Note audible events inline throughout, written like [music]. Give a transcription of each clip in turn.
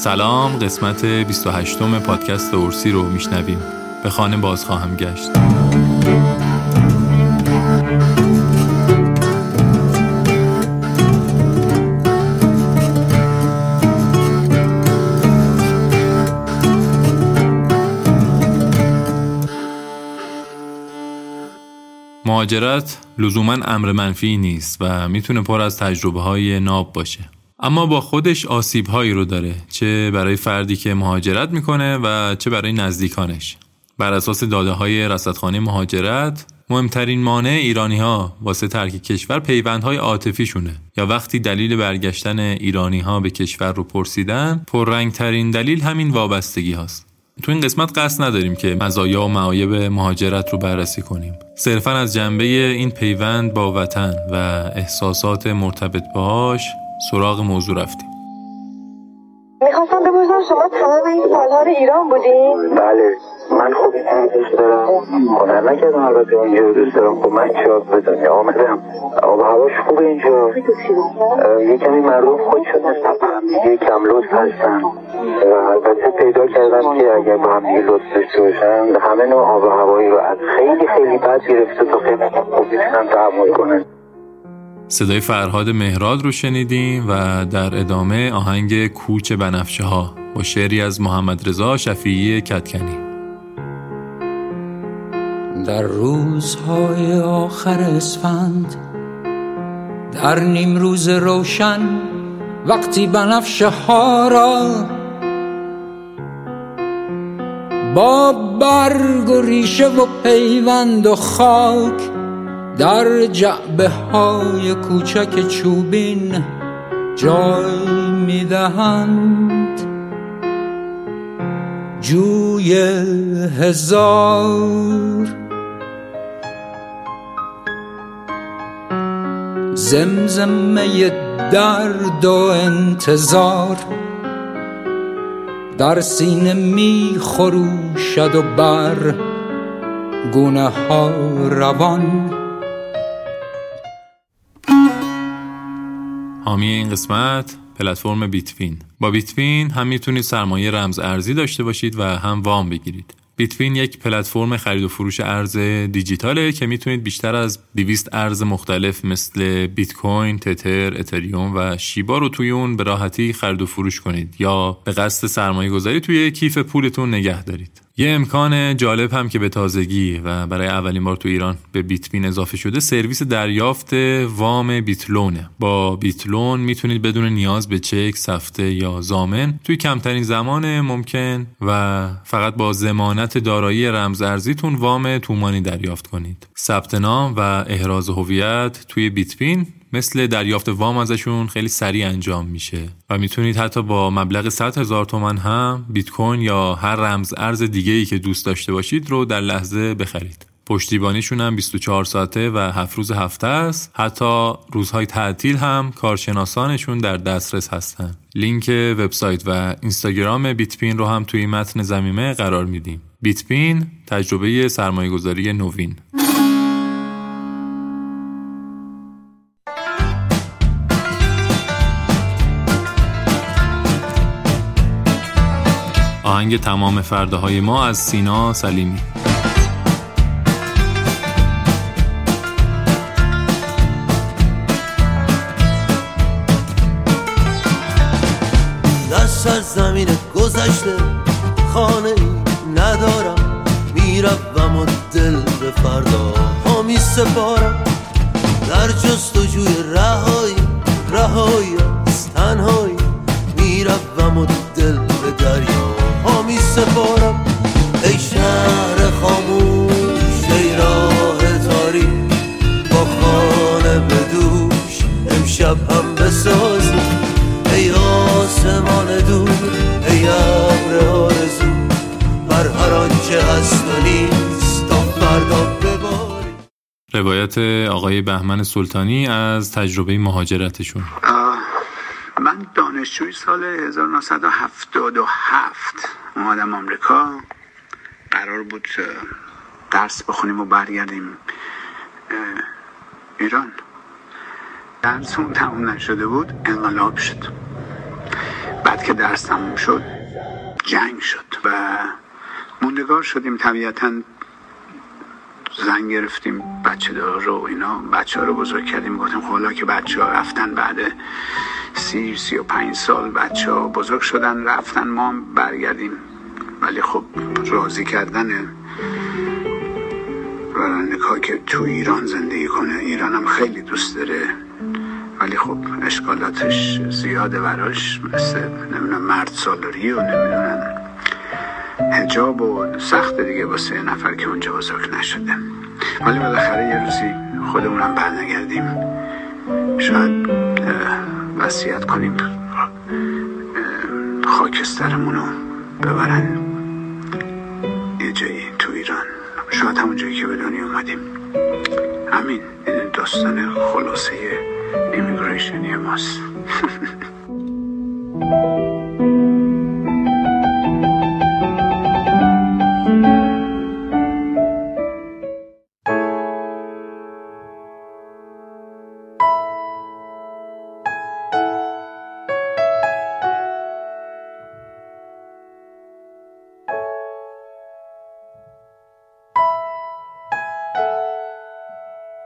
سلام قسمت 28 م پادکست اورسی رو میشنویم. به خانه باز خواهم گشت. مهاجرت لزوما امر منفی نیست و می‌تونه پر از تجربه های ناب باشه. اما با خودش آسیب هایی رو داره چه برای فردی که مهاجرت می‌کنه و چه برای نزدیکانش. بر اساس داده های رصدخانه مهاجرت مهمترین مانع ایرانی ها واسه ترک کشور پیوندهای عاطفی شونه یا وقتی دلیل برگشتن ایرانی ها به کشور رو پرسیدن پررنگترین دلیل همین وابستگی هاست. تو این قسمت قصد نداریم که مزایا و معایب مهاجرت رو بررسی کنیم. صرفا از جنبه این پیوند با وطن و احساسات مرتبط باهاش سراغ موضوع رفتیم. می‌خواستم بپرسم شما تمام این سالها رو ایران بودین؟ بله من خوب اینجا دوست دارم. هنر نکردم البته اینجا رو دوست دارم. خب من شاد به دنیا آمدم. آب هواش خوب اینجا یه کمی مردم خودشون نسبت یه کم لطف هستن. و البته پیدا کردم که اگر با هم دیگه لطف داشته باشن همه نوع آب و هوایی رو از خیلی خیلی بد گرفته تا خیلی خوب می‌تونن تحمل کنن. صدای فرهاد مهراد رو شنیدیم و در ادامه آهنگ کوچ بنفشه ها با شعری از محمد رضا شفیعی کتکنی. در روزهای آخر اسفند در نیم روز روشن وقتی بنفشه ها را با برگ و ریشه و پیوند و خاک در جعبه های کوچک چوبین جای می‌دهند. جوی هزار زمزمه درد و انتظار در سینه می خروشد و بر گونه ها روان. حامی این قسمت پلتفرم بیتوین با بیتوین هم می‌تونید سرمایه رمز ارزی داشته باشید و هم وام بگیرید بیتوین یک پلتفرم خرید و فروش ارز دیجیتاله که می‌تونید بیشتر از 200 ارز مختلف مثل بیت کوین، تتر، اتریوم و شیبا رو توی اون به راحتی خرید و فروش کنید یا به قصد سرمایه گذاری توی کیف پولتون نگه دارید. یه امکان جالب هم که به تازگی و برای اولین بار تو ایران به بیتبین اضافه شده سرویس دریافت وام بیتلونه با بیتلون می‌تونید بدون نیاز به چک، سفته یا زامن توی کمترین زمان ممکن و فقط با ضمانت دارایی رمز ارزیتون وام تومانی دریافت کنید. ثبت نام و احراز هویت توی بیتبین مثل دریافت وام ازشون خیلی سریع انجام میشه و می‌تونید حتی با مبلغ 100 هزار تومن هم بیت کوین یا هر رمز ارز دیگه ای که دوست داشته باشید رو در لحظه بخرید. پشتیبانیشون هم 24 ساعته و هفت روز هفته است. حتی روزهای تعطیل هم کارشناسانشون در دسترس هستن. لینک وبسایت و اینستاگرام بیتپین رو هم توی متن زمینه قرار میدیم. بیتپین تجربه سرمایه گذاری نوین. آهنگ تمام فرده های ما از سینا سلیمی. دست از زمین گذشته خانه ندارم. می‌روم و دل به فردا ها می در جستجوی رهایی رهایی سپارم ای شهر خاموش ای راه تاریک. با خانه به دوش امشب هم بسازی ای آسمان دور ای ابر آرزو. بر هر آنچه هست و نیست تا فردا روایت آقای بهمن سلطانی از تجربه مهاجرتشون. من دانشجوی سال 1977 اومدم آمریکا قرار بود درس بخونیم و برگردیم ایران. درسمون تموم نشده بود انقلاب شد. بعد که درس تموم شد جنگ شد و موندگار شدیم. طبیعتا زن گرفتیم بچه دار رو اینا. بچه ها رو بزرگ کردیم. گفتیم خب حالا که بچه ها رفتن بعد سی سی و پنج سال بچه ها بزرگ شدن رفتن ما برگردیم. ولی خب راضی کردن رانندگاه که تو ایران زندگی کنه ایران هم خیلی دوست داره. ولی خب اشکالاتش زیاده براش مثل نمی‌دونم مرد سالاری و نمی‌دونم هجاب و سخت دیگه واسه یه نفر که اونجا بزرگ نشده. ولی بالاخره یه روزی خودمونم برنگردیم. شاید وصیت کنیم. اه، خاکسترمون رو ببرن. شاید همون جایی که به دنیا اومدیم. همین این داستان خلاصه ایمیگریشنی ماست. [laughs]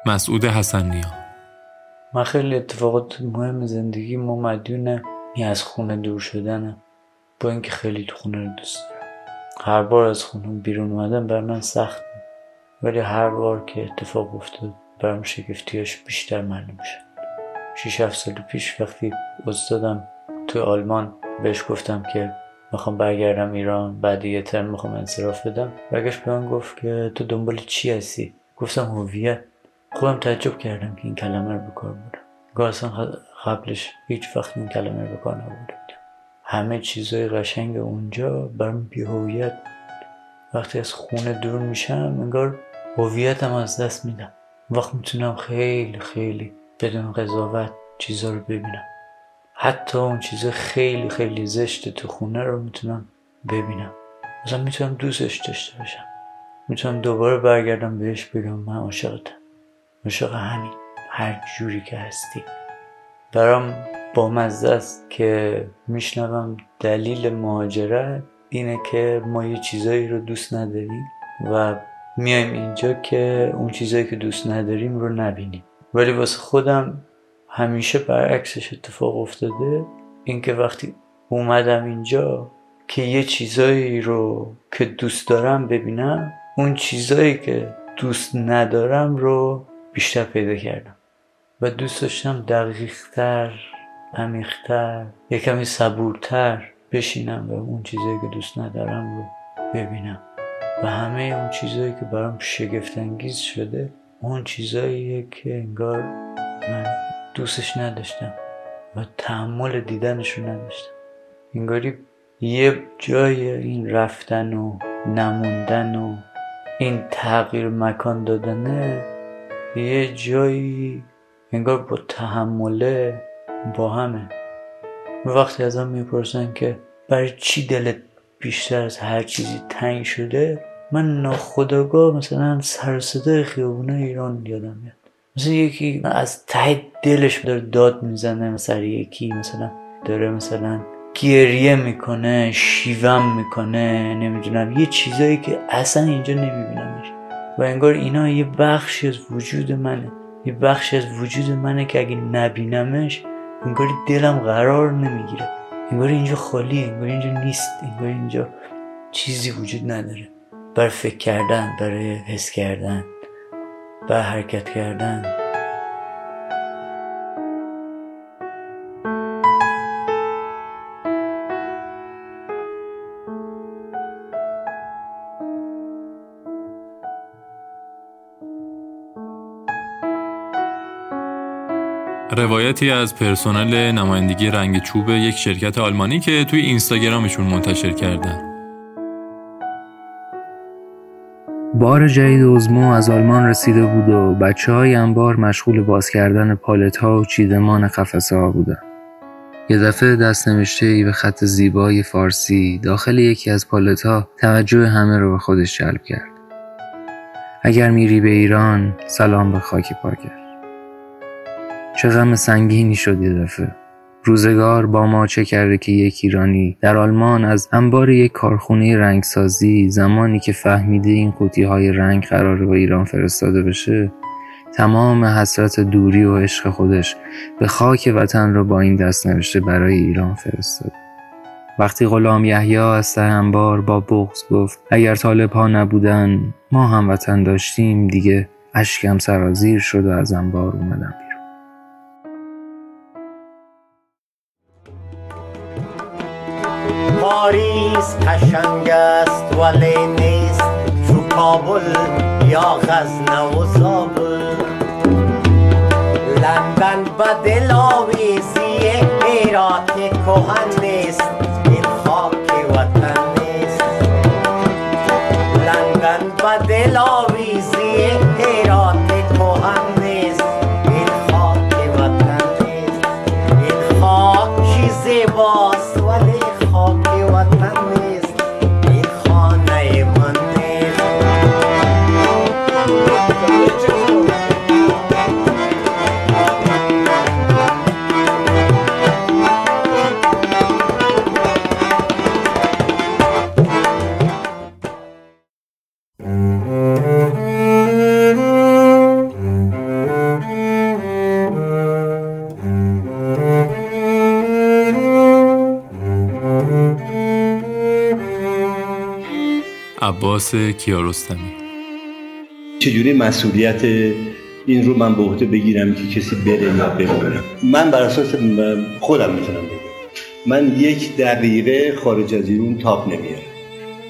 مسعود حسنیا. من خیلی اتفاقات مهم زندگی ما مدیون از خونه دور شدنم با اینکه خیلی تو خونه رو دوست دارم. هر بار از خونه بیرون اومدم بر من سخت ولی هر بار که اتفاق افتاد برام شگفتیاش بیشتر معلوم شد. شیش هفت سال پیش وقتی استادم تو آلمان بهش گفتم که می‌خوام برگردم ایران بعد یه ترم می‌خوام انصراف بدم. برگشت به من گفت که تو دنبال چی هستی؟ گفتم هویت. خودم تعجب کردم که این کلمه رو به کار بردم گاه اصلا قبلش هیچ وقت این کلمه رو به کار نبرده بودم همه چیزای قشنگ اونجا برام بیهویت. وقتی از خونه دور میشم انگار هویتم از دست میدم. وقت می‌تونم خیلی خیلی بدون قضاوت چیزا رو ببینم. حتی اون چیز خیلی خیلی زشت تو خونه رو می‌تونم ببینم. مثلا می‌تونم دوستش داشته باشم. می‌تونم دوباره برگردم بهش بگم من عاشقتم. عاشق همین هر جوری که هستی برام با مزه است که میشنوم دلیل مهاجرت اینه که ما یه چیزایی رو دوست نداریم و میایم اینجا که اون چیزایی که دوست نداریم رو نبینیم. ولی واسه خودم همیشه برعکسش اتفاق افتاده اینکه وقتی اومدم اینجا که یه چیزایی رو که دوست دارم ببینم اون چیزایی که دوست ندارم رو بیشتر پیدا کردم. و دوست داشتم دقیقتر عمیقتر یه کمی صبورتر بشینم و اون چیزایی که دوست ندارم رو ببینم. و همه اون چیزایی که برام شگفتانگیز شده اون چیزاییه که انگار من دوستش نداشتم و تحمل دیدنش رو نداشتم. انگاری یه جای این رفتن و نموندن و این تغییر مکان دادنه یه جایی انگار با تحمله با همه. وقتی ازم می‌پرسن که برای چی دلت بیشتر از هر چیزی تنگ شده من ناخداگاه مثلا سر صدای خیابونه ایران یادم میاد. مثلا یکی از ته دلش داره داد می‌زنه سر یکی مثلا داره مثلا گریه می‌کنه شیوم می‌کنه نمی‌دونم یه چیزایی که اصلا اینجا نمیبینمش. و انگار اینا یه بخشی از وجود منه. یه بخشی از وجود منه که اگه نبینمش انگار دلم قرار نمی‌گیره. انگار اینجا خالیه انگار اینجا نیست انگار اینجا چیزی وجود نداره. بر فکر کردن برای حس کردن بر حرکت کردن. روایتی از پرسنل نمایندگی رنگ چوب یک شرکت آلمانی که توی اینستاگرامشون منتشر کردن بار جدید اوزمو از آلمان رسیده بود و بچه های انبار مشغول باز کردن پالت ها و چیدمان قفسه ها بودن. یه دفعه دست نوشته ای به خط زیبای فارسی داخل یکی از پالت ها توجه همه رو به خودش جلب کرد. اگر میری به ایران سلام به خاک پاکر. چه غم سنگینی شد یه دفعه. روزگار با ما چه کرده که یک ایرانی در آلمان از انبار یک کارخونه رنگسازی زمانی که فهمیده این قوطی های رنگ قراره با ایران فرستاده بشه تمام حسرت دوری و عشق خودش به خاک وطن را با این دست نوشته برای ایران فرستاد. وقتی غلام یحیی از ته انبار با بغض گفت اگر طالب ها نبودن ما هم وطن داشتیم دیگه اشکم سرازیر شد و از انبار اومدم پاریس قشنگ است ولی نیست. چو کابل یا غزنه و زابل. لندن به دل آویزی هیرات کهن نیست. عباس کیارستمی. چجوری مسئولیت این رو من به عهده بگیرم که کسی بره یا بمونه من بر اساس خودم می‌تونم بگم. من یک دقیقه خارج از ایران تاپ نمیارم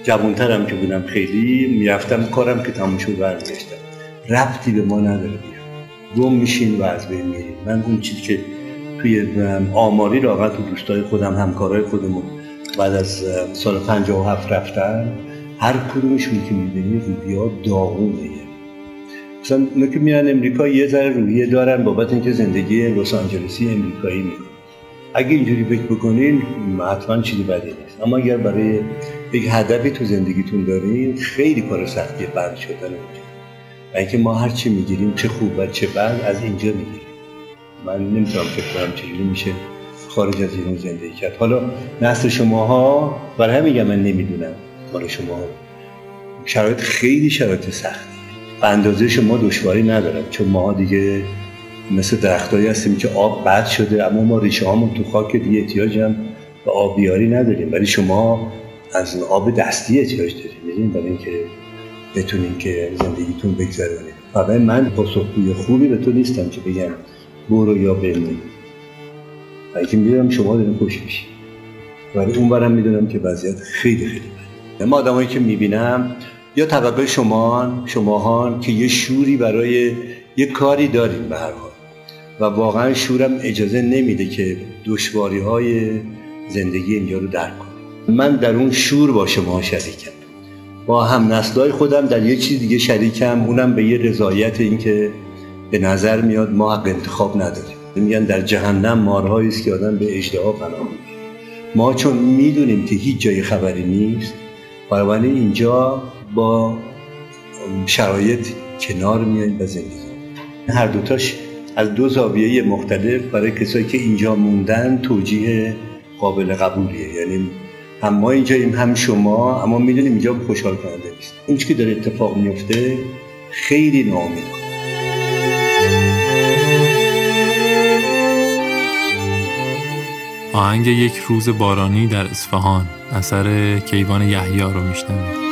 جوانترم که بودم خیلی می‌رفتم کارم که تموم شد برگشتم ربطی به ما نداره بیرون گم میشین و از بین میرین. من اون چیزی که توی آماری لاغت و دوستای خودم همکارای خودمون بعد از سال 57 رفتن هر کدومشون که می‌بینی روحیه داغونه. مثلا اونا که میرن امریکا یه ذره روحیه دارن بابت اینکه زندگی لس آنجلسی امریکایی می‌کنن. اگه اینجوری فکر بکنین حتما چیزی بدی نیست. اما اگر برای یک هدفی تو زندگیتون دارین خیلی کار سختی بند شدن اونجا. و اینکه ما هر چی می‌گیریم چه خوب و چه بد از اینجا می‌گیریم. من نمی‌تونم فکر کنم چجوری میشه خارج از ایران زندگی کرد. حالا نسل شماها برای همین من نمی‌دونم. مال شما. شرایط خیلی شرایط سختی به اندازه شما دشواری ندارم چون ما دیگه مثل درختایی هستیم که آب بد شده اما ما ریشه هامون تو خاک دیگه احتیاج هم به آبیاری نداریم. ولی شما از آب دستی احتیاج داریم می‌دونید؟ برای اینکه بتونین که زندگیتون بگذرونید و من پاسخگوی خوبی به تو نیستم که بگم برو یا بمون. و اینکه می‌دونم شما دارین خوش میشید ولی اون برم می‌دونم که وضعیت خیلی خیلی ما آدمایی که می‌بینم یا طبقه شما شماهان که یه شوری برای یه کاری داریم به هر حال. و واقعا شورم اجازه نمیده که دشواری های زندگی اینجا رو درک کنم من در اون شور با شما شریکم. با هم نسلای خودم در یه چیز دیگه شریکم اونم به یه رضایت اینکه به نظر میاد ما حق انتخاب نداریم. میگن در جهنم مارهایی است که آدم به اجدها پناه ما چون می‌دونیم که هیچ جای خبری نیست بنابراین اینجا با شرایط کنار میاییم و زندگی هر دوتاش از دو زاویه مختلف برای کسایی که اینجا موندن توجیه قابل قبولیه. یعنی هم ما اینجاییم هم شما اما می‌دونیم اینجا خوشحال کننده نیست. این که داره اتفاق میفته خیلی ناامید آهنگ یک روز بارانی در اصفهان اثر کیوان یحیی رو میشنوید.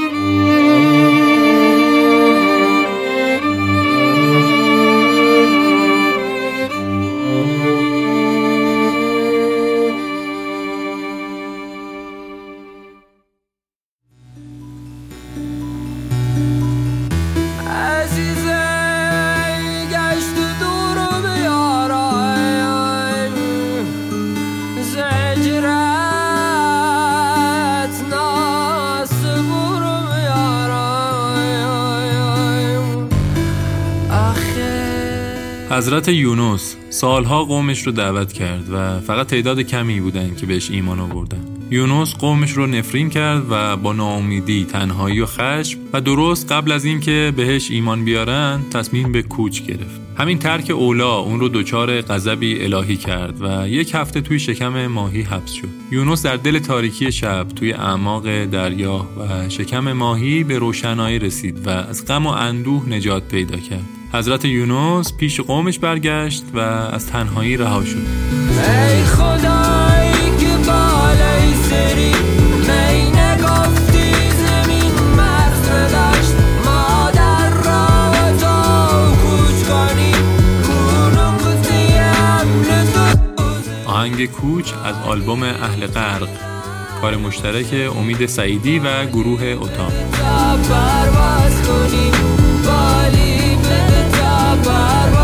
حضرت یونس سالها قومش رو دعوت کرد و فقط تعداد کمی بودن که بهش ایمان آوردن یونس قومش رو نفرین کرد و با ناامیدی، تنهایی و خشم و درست قبل از اینکه بهش ایمان بیارن تصمیم به کوچ گرفت. همین ترک اولا اون رو دچار غضبی الهی کرد و یک هفته توی شکم ماهی حبس شد. یونس در دل تاریکی شب توی اعماق دریا و شکم ماهی به روشنایی رسید و از غم و اندوه نجات پیدا کرد. حضرت یونس پیش قومش برگشت و از تنهایی رها شد. ای خدایی که بالای سری می نگفتی زمین مرز تو کوچ گفتی آهنگ کوچ از آلبوم اهل غرق کار مشترک امید سعیدی و گروه اتاق. پرواز بالی پرواز کنیم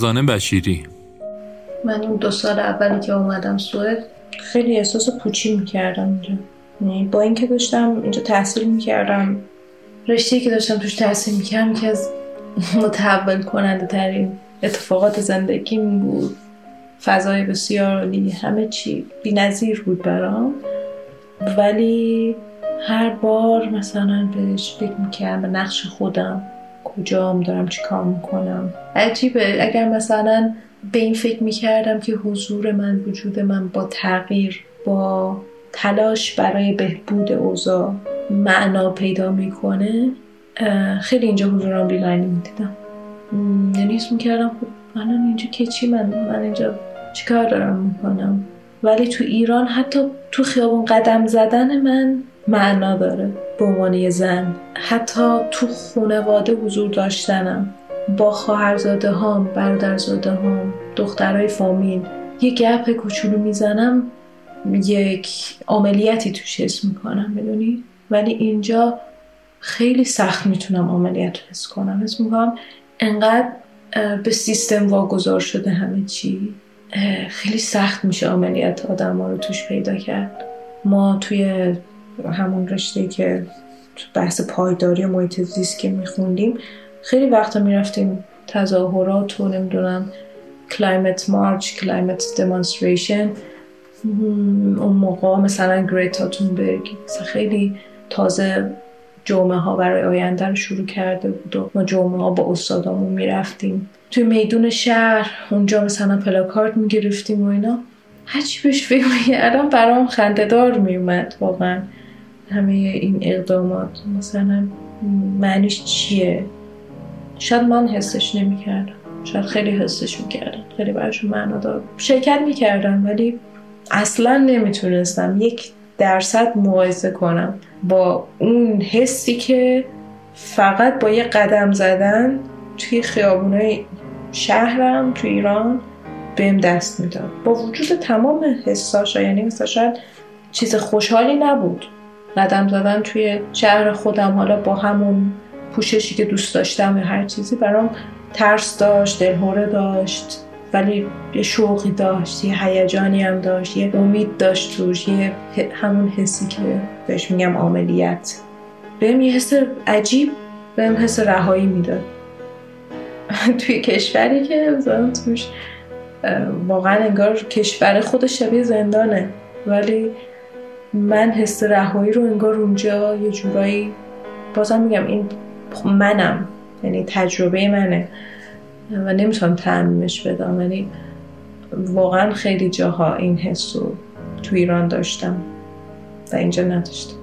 فرزانه بشیری. من اون دو سال اولی که اومدم سوئد خیلی احساس پوچی می‌کردم اینجا. یعنی با اینکه داشتم اینجا تحصیل می‌کردم رشته که داشتم توش تحصیل می‌کردم که از متحول کننده ترین اتفاقات زندگیم بود. فضای بسیار عالی همه چی بی نظیر بود برام. ولی هر بار مثلا بهش فکر می‌کردم به نقش خودم کجام دارم چی کار می‌کنم. عجیبه. اگر مثلا به این فکر می‌کردم که حضور من وجود من با تغییر با تلاش برای بهبود اوضاع معنا پیدا می‌کنه خیلی اینجا حضورم بیمعنی می‌دیدم. یعنی اسم می‌کردم خب من اینجا که چی؟ من من اینجا چیکار دارم می‌کنم؟ ولی تو ایران حتی تو خیابون قدم زدن من معنا داره به عنوان زن. حتی تو خانواده حضور داشتنم. با خواهرزاده هام برادرزاده هام دخترای فامیل. یه گپ کوچولو می‌زنم یک عملیتی توش حس می‌کنم می‌دونی؟ ولی اینجا خیلی سخت می‌تونم عملیت رو حس کنم. حس می‌کنم انقدر به سیستم واگذار شده همه چی. خیلی سخت میشه عملیت آدم ها رو توش پیدا کرد. ما توی همون رشته که بحث پایداری محیط زیست که میخوندیم خیلی وقتا می‌رفتیم تظاهرات و نمی‌دونم climate march climate demonstration اون موقع مثلا گریتا تونبرگ مثلا خیلی تازه جمعه ها برای آینده رو شروع کرده بود و ما جمعه ها با استادامون می‌رفتیم. توی میدون شهر اونجا مثلا پلاکارد می‌گرفتیم و اینا. هرچی بهش فکر می‌کردم برام خندهدار میومد واقعا. همه این اقدامات مثلا معنیش چیه؟ شاید من حسش نمی‌کردم. شاید خیلی حسش می‌کردن خیلی براشون معنا دار شرکت می‌کردم ولی اصلا نمی‌تونستم یک درصد مقایسه کنم با اون حسی که فقط با یه قدم زدن توی خیابونای شهرم توی ایران بهم دست می‌داد. با وجود تمام حساش یعنی مثلا شاید چیز خوشحالی نبود. قدم زدن توی شهر خودم حالا با همون پوششی که دوست داشتم یا هر چیزی برام ترس داشت دلهوره داشت ولی یه شوقی داشت یه هیجانی هم داشت یه امید داشت توش یه همون حسی که بهش میگم عملیت بهم یه حس عجیب بهم حس رهایی می‌داد. [laughs] توی کشوری که مثلا توش واقعا انگار کشور خودش شبیه زندانه. ولی من حس رهایی رو انگار اونجا یه جورایی بازم میگم این منم یعنی تجربه منه. و نمی‌تونم تعمیمش بدم ولی واقعا خیلی جاها این حس رو تو ایران داشتم و اینجا نداشتم.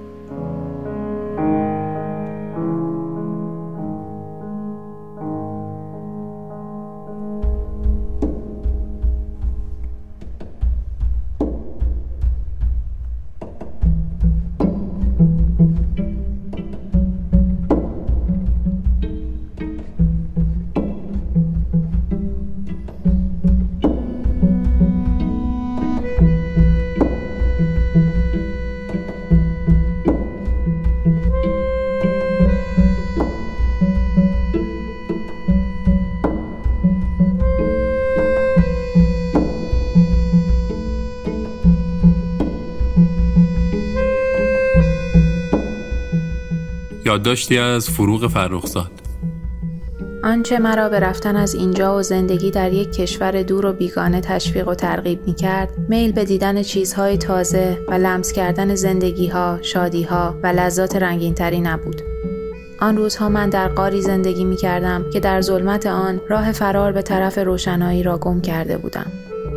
یادداشتی از فروغ فرخزاد آنچه مرا به رفتن از اینجا و زندگی در یک کشور دور و بیگانه تشویق و ترغیب می کرد میل به دیدن چیزهای تازه و لمس کردن زندگی ها، شادی ها و لذات رنگینتری نبود. آن روزها من در قاری زندگی می کردم که در ظلمت آن راه فرار به طرف روشنایی را گم کرده بودم.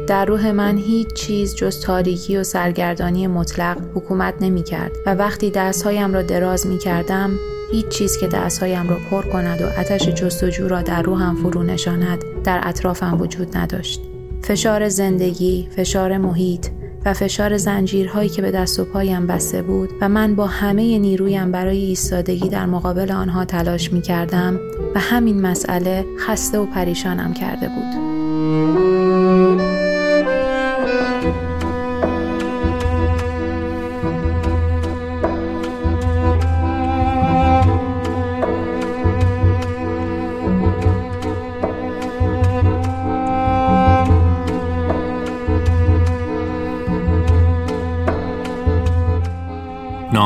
در روح من هیچ چیز جز تاریکی و سرگردانی مطلق حکومت نمی کرد و وقتی دستهایم را دراز می کردم هیچ چیز که دستهایم را پر کند و آتش جستجو را در روحم فرو نشاند در اطرافم وجود نداشت. فشار زندگی، فشار محیط و فشار زنجیرهایی که به دست و پایم بسته بود و من با همه نیرویم برای ایستادگی در مقابل آنها تلاش می کردم و همین مسئله خسته و پریشانم کرده بود.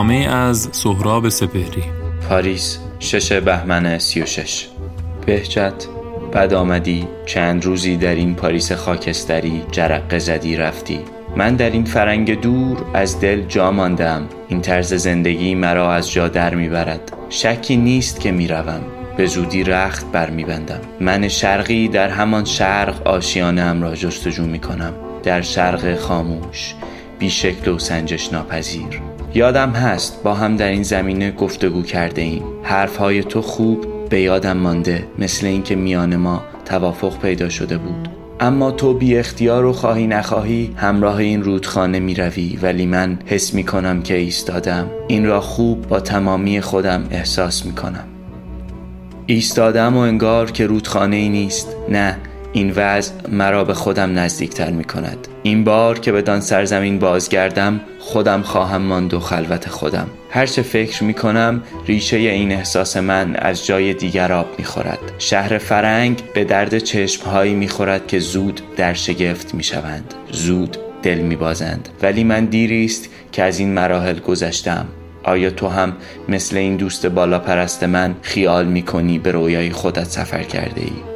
نامه از سهراب سپهری. پاریس شش بهمن سی و شش. بهجت بد آمدی چند روزی در این پاریس خاکستری جرقه زدی رفتی. من در این فرنگ دور از دل جا ماندم. این طرز زندگی مرا از جا در می‌برد. شکی نیست که می‌روم. به زودی رخت بر میبندم من شرقی در همان شرق آشیانم را جستجو می‌کنم. در شرق خاموش بی شکل و سنجش ناپذیر. یادم هست با هم در این زمینه گفتگو کرده ایم حرفهای تو خوب به یادم مانده مثل اینکه میان ما توافق پیدا شده بود. اما تو بی اختیار و خواهی نخواهی همراه این رودخانه می روی ولی من حس می کنم که ایستادم. این را خوب با تمامی خودم احساس می کنم ایستادم و انگار که رودخانه ای نیست. نه این وضع مرا به خودم نزدیکتر می کند این بار که بدان سرزمین بازگردم خودم خواهم ماند و خلوت خودم. هرچه فکر می کنم ریشه این احساس من از جای دیگر آب می خورد شهر فرنگ به درد چشمهایی می خورد که زود در شگفت می شوند زود دل می بازند ولی من دیری است که از این مراحل گذشتم. آیا تو هم مثل این دوست بالا پرست من خیال می کنی به رویای خودت سفر کرده ای؟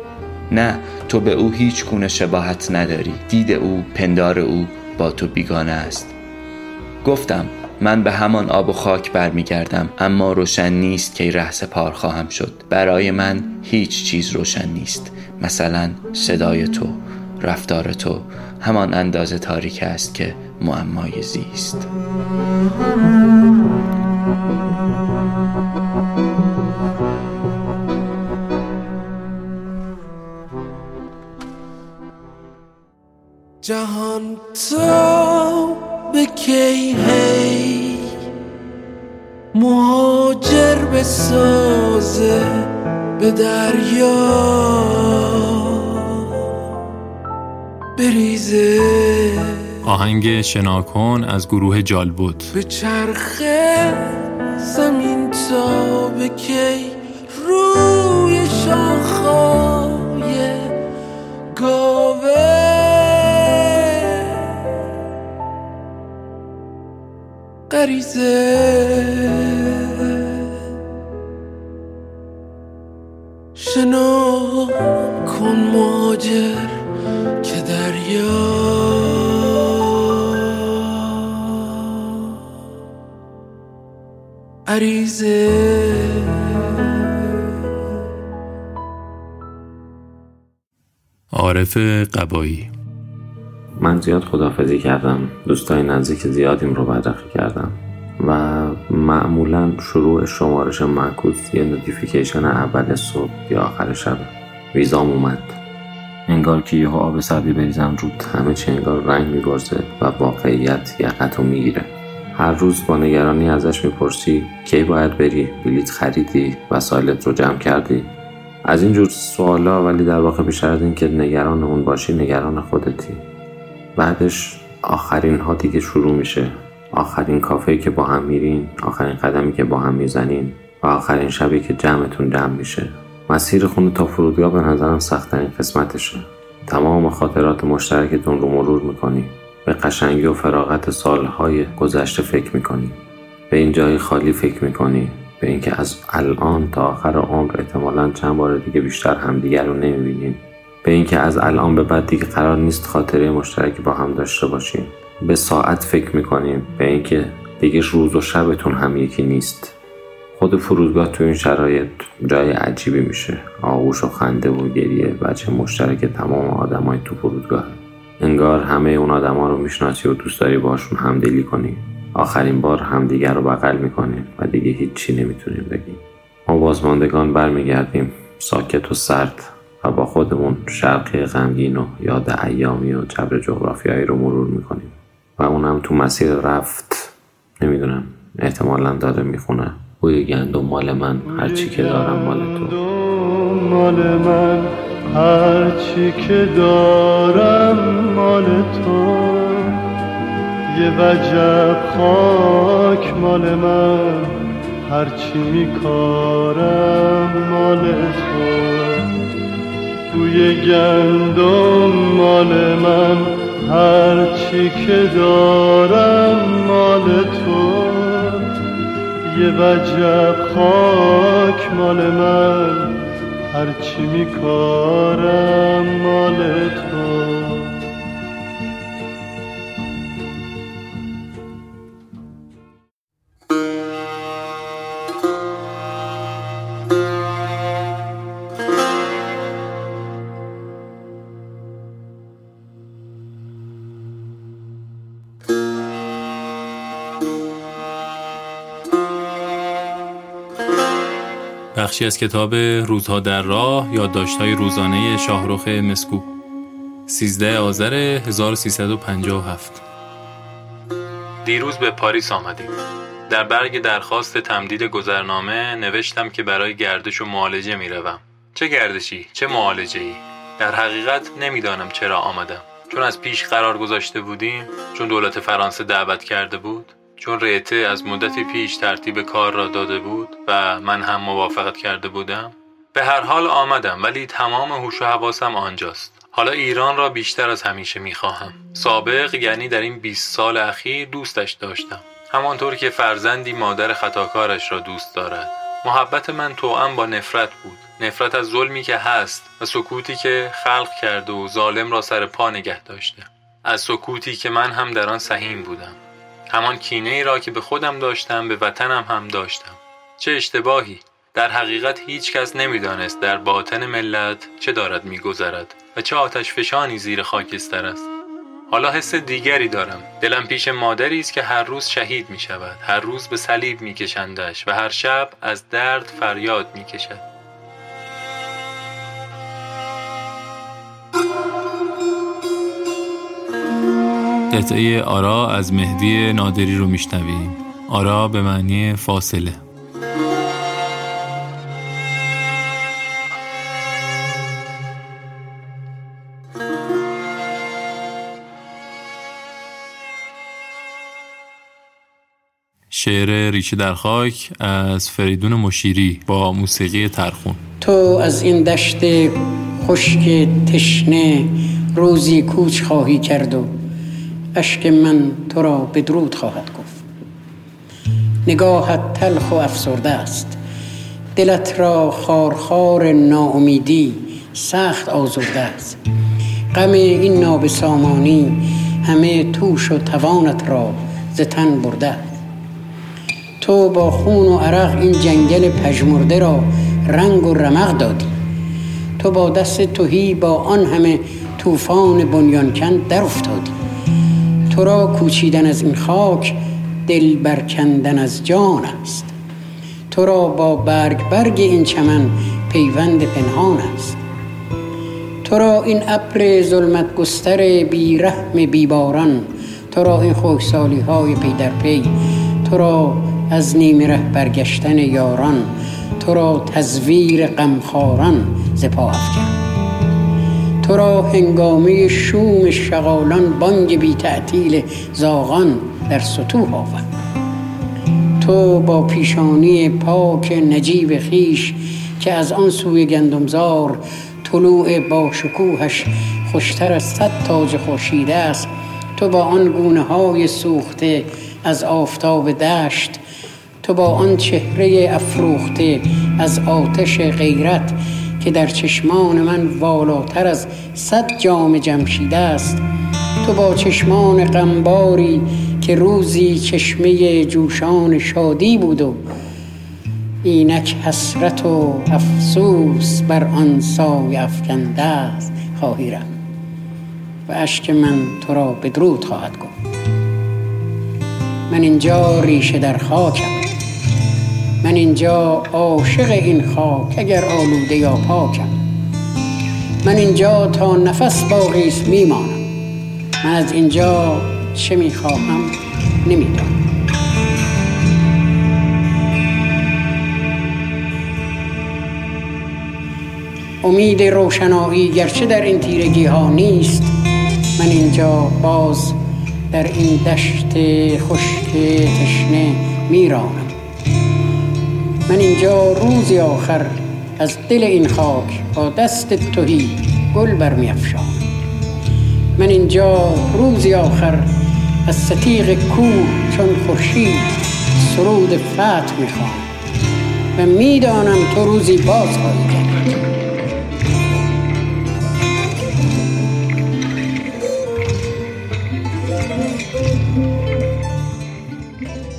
نه تو به او هیچ گونه شباهت نداری. دید او پندار او با تو بیگانه است. گفتم من به همان آب و خاک برمیگردم اما روشن نیست که ره پار خواهم شد. برای من هیچ چیز روشن نیست. مثلا صدای تو رفتار تو همان اندازه تاریک است که معمای زیست. جهان تا به کی هی؟ مهاجر به سازه به دریا. بریزه. آهنگ شناکن از گروه جالبوت. به چرخه زمین تا به کی؟ روی شاخهای گاوه. غریزه. شنا کن ماجر که دریا. عریزه عارف قبایی. من زیاد خداحافظی کردم. دوستای نزدیک زیادیم رو بدرقه کردم. و معمولا شروع شمارش معکوس یه notification اول صبح یا آخر شب. ویزام اومد. انگار که یه آب سردی بریزم روت. همه چی انگار رنگ میگیره و واقعیت یقه‌تو می‌گیره. هر روز با نگرانی ازش می‌پرسی کی باید بری بلیت خریدی وسایلت رو جمع کردی. از اینجور سوالا ولی در واقع بیشتر از این که نگران اون باشی نگران خودتی. بعدش آخرین ها دیگه شروع میشه. آخرین کافه که با هم میرین آخرین قدمی که با هم می‌زنین و آخرین شبی که جمعتون جمع میشه. مسیر خونه تا فرودگاه به نظرم سختترین قسمتشه. تمام خاطرات مشترکتون رو مرور می‌کنی. به قشنگی و فراغت سالهای گذشته فکر می‌کنی. به این جای خالی فکر می‌کنی. به اینکه از الان تا آخر عمر احتمالا چند بار دیگه بیشتر همدیگر رو نمی‌بینین به اینکه از الان به بعد دیگه قرار نیست خاطره مشترکی با هم داشته باشیم. به ساعت فکر می‌کنیم به اینکه دیگه روز و شبتون هم یکی نیست. خود فرودگاه تو این شرایط جای عجیبی میشه. آغوش و خنده و گریه بچه مشترک تمام آدمای تو فرودگاه. انگار همه اون آدما رو می‌شناسی و دوست داری باشون همدلی کنی. آخرین بار همدیگر رو بغل می‌کنیم و دیگه هیچی نمی‌تونیم بگیم. ما بازماندگان برمیگردیم. ساکت و سرد. خودمون شرقی غمگین و یاد ایامی و جبر جغرافیایی رو مرور می‌کنیم. و اونم تو مسیر رفت نمی‌دونم احتمالا داره می‌خونه. بوی گندم مال من هرچی که دارم مال تو. مال من هرچی که دارم مال تو. یه وجب خاک مال من هرچی میکارم مال تو. بوی گندم مال من. هرچی که دارم مال تو. یه وجب خاک مال من. هرچی میکارم مال تو. بخشی از کتاب روزها در راه یا داشتهای روزانه شاهروخ مسکو 13 آذر 1357 دیروز به پاریس آمدیم در برگ درخواست تمدید گذرنامه نوشتم که برای گردش و معالجه می روم. چه گردشی؟ چه معالجه ای؟ در حقیقت نمی‌دانم چرا آمدم چون از پیش قرار گذاشته بودیم چون دولت فرانسه دعوت کرده بود چون ریته از مدتی پیش ترتیب کار را داده بود و من هم موافقت کرده بودم به هر حال آمدم ولی تمام هوش و حواسم آنجاست. حالا ایران را بیشتر از همیشه می‌خواهم. سابق یعنی در این 20 سال اخیر دوستش داشتم. همانطور که فرزندی مادر خطاکارش را دوست دارد. محبت من توأم با نفرت بود. نفرت از ظلمی که هست و سکوتی که خلق کرده و ظالم را سر پا نگه داشته. از سکوتی که من هم در آن سهیم بودم. همان کینه ای را که به خودم داشتم به وطنم هم داشتم. چه اشتباهی! در حقیقت هیچ کس نمی‌دانست در باطن ملت چه دارد میگذرد و چه آتش فشانی زیر خاکستر است. حالا حس دیگری دارم. دلم پیش مادری است که هر روز شهید می شود هر روز به صلیب می کشندش و هر شب از درد فریاد می کشد قطعه آرا از مهدی نادری رو میشنویم. آرا به معنی فاصله. شعر ریشه در خاک از فریدون مشیری با موسیقی ترخون. تو از این دشت خشک تشنه روزی کوچ خواهی کرد و اشک من تو را بدرود خواهد گفت. نگاهت تلخ و افسرده است. دلت را خارخار ناامیدی سخت آزرده است. غم این نابسامانی همه توش و توانت را ز تن برده. تو با خون و عرق این جنگل پژمرده را رنگ و رمق دادی. تو با دست توهی با آن همه طوفان بنیانکن در افتادی. تو را کوچیدن از این خاک دل برکندن از جان است. تو را با برگ برگ این چمن پیوند پنهان است. تو را این ابر ظلمت گستر بی رحم بیباران تو را این خوشسالی های پی در پی تو را از نیمه ره برگشتن یاران تو را تزویر غمخواران ز پا افکن. تو را هنگامه شوم شغالان بانگ بی تعطیل زاغان در سطوح آورد. تو با پیشانی پاک نجیب خیش که از آن سوی گندمزار طلوع با شکوهش خوشتر از صد تاج خورشید است تو با آن گونه های سوخته از آفتاب دشت تو با آن چهره افروخته از آتش غیرت که در چشمان من والاتر از صد جام جمشید است. تو با چشمان غمباری که روزی چشمه جوشان شادی بود و اینک حسرت و افسوس بر آن سای افکنده است خواهی رفت. و اشک من تو را بدرود خواهد گفت. من اینجا ریشه در خاکم. من اینجا عاشق این خاک اگر آلوده یا پاکم. من اینجا تا نفس باقی است میمانم. من از اینجا چه می‌خواهم نمی‌دانم. امید روشنایی گرچه در این تیرگی ها نیست من اینجا باز در این دشت خشک تشنه میرانم. من اینجا روزی آخر از دل این خاک با دست توهی گل برمیافشانم من اینجا روزی آخر از ستیق کوه چون خورشید سرود فتح می‌خوام و می‌دانم تو روزی باز خواهی کرد.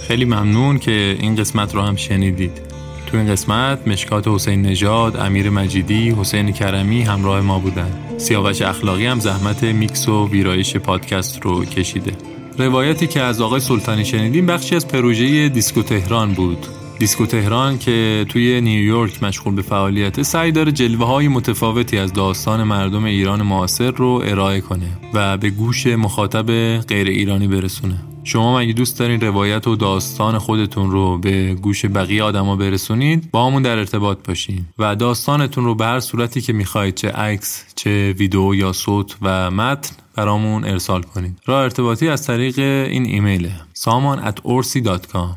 خیلی ممنون که این قسمت رو هم شنیدید. تو این قسمت مشکات حسین نژاد، امیر مجیدی، حسین کرمی همراه ما بودن. سیاوش اخلاقی هم زحمت میکس و ویرایش پادکست رو کشیده. روایتی که از آقای سلطانی شنیدیم بخشی از پروژه دیسکو تهران بود. دیسکو تهران که توی نیویورک مشغول به فعالیت سعی داره جلوه های متفاوتی از داستان مردم ایران معاصر رو ارائه کنه و به گوش مخاطب غیر ایرانی برسونه. شما مگه دوست دارین روایت و داستان خودتون رو به گوش بقیه آدما برسونید؟ با همون در ارتباط باشین و داستانتون رو به هر صورتی که می‌خواید چه عکس چه ویدیو یا صوت و متن برامون ارسال کنید. راه ارتباطی از طریق این ایمیله saman at orsi.com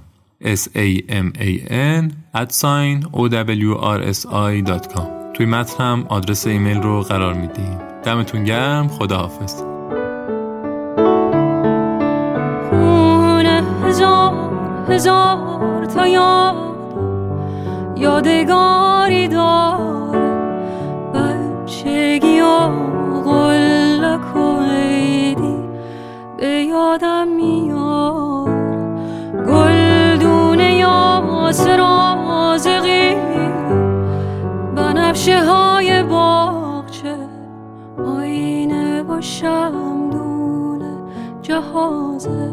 s a m a n at sign o w r s i.com توی متن هم آدرس ایمیل رو قرار میدیم. دمتون گرم. خداحافظ. هزار تا یاد یادگاری داره بچگی و قلک و عیدی به یادم میاد. گلدونه یا سرازقی بنفشه های باغچه آینه با شمدونه جهازه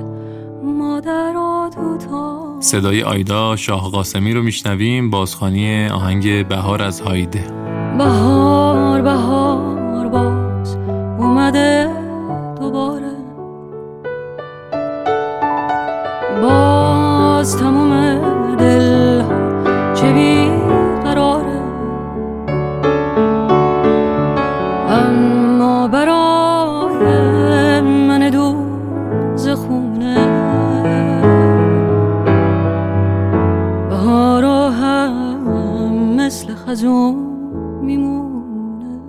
صدای آیدا شاه قاسمی رو میشنویم. بازخانی آهنگ بهار از هایده. بهار بهار. مثل خزون میمونه.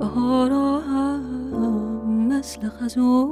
بهارا هم مثل خزون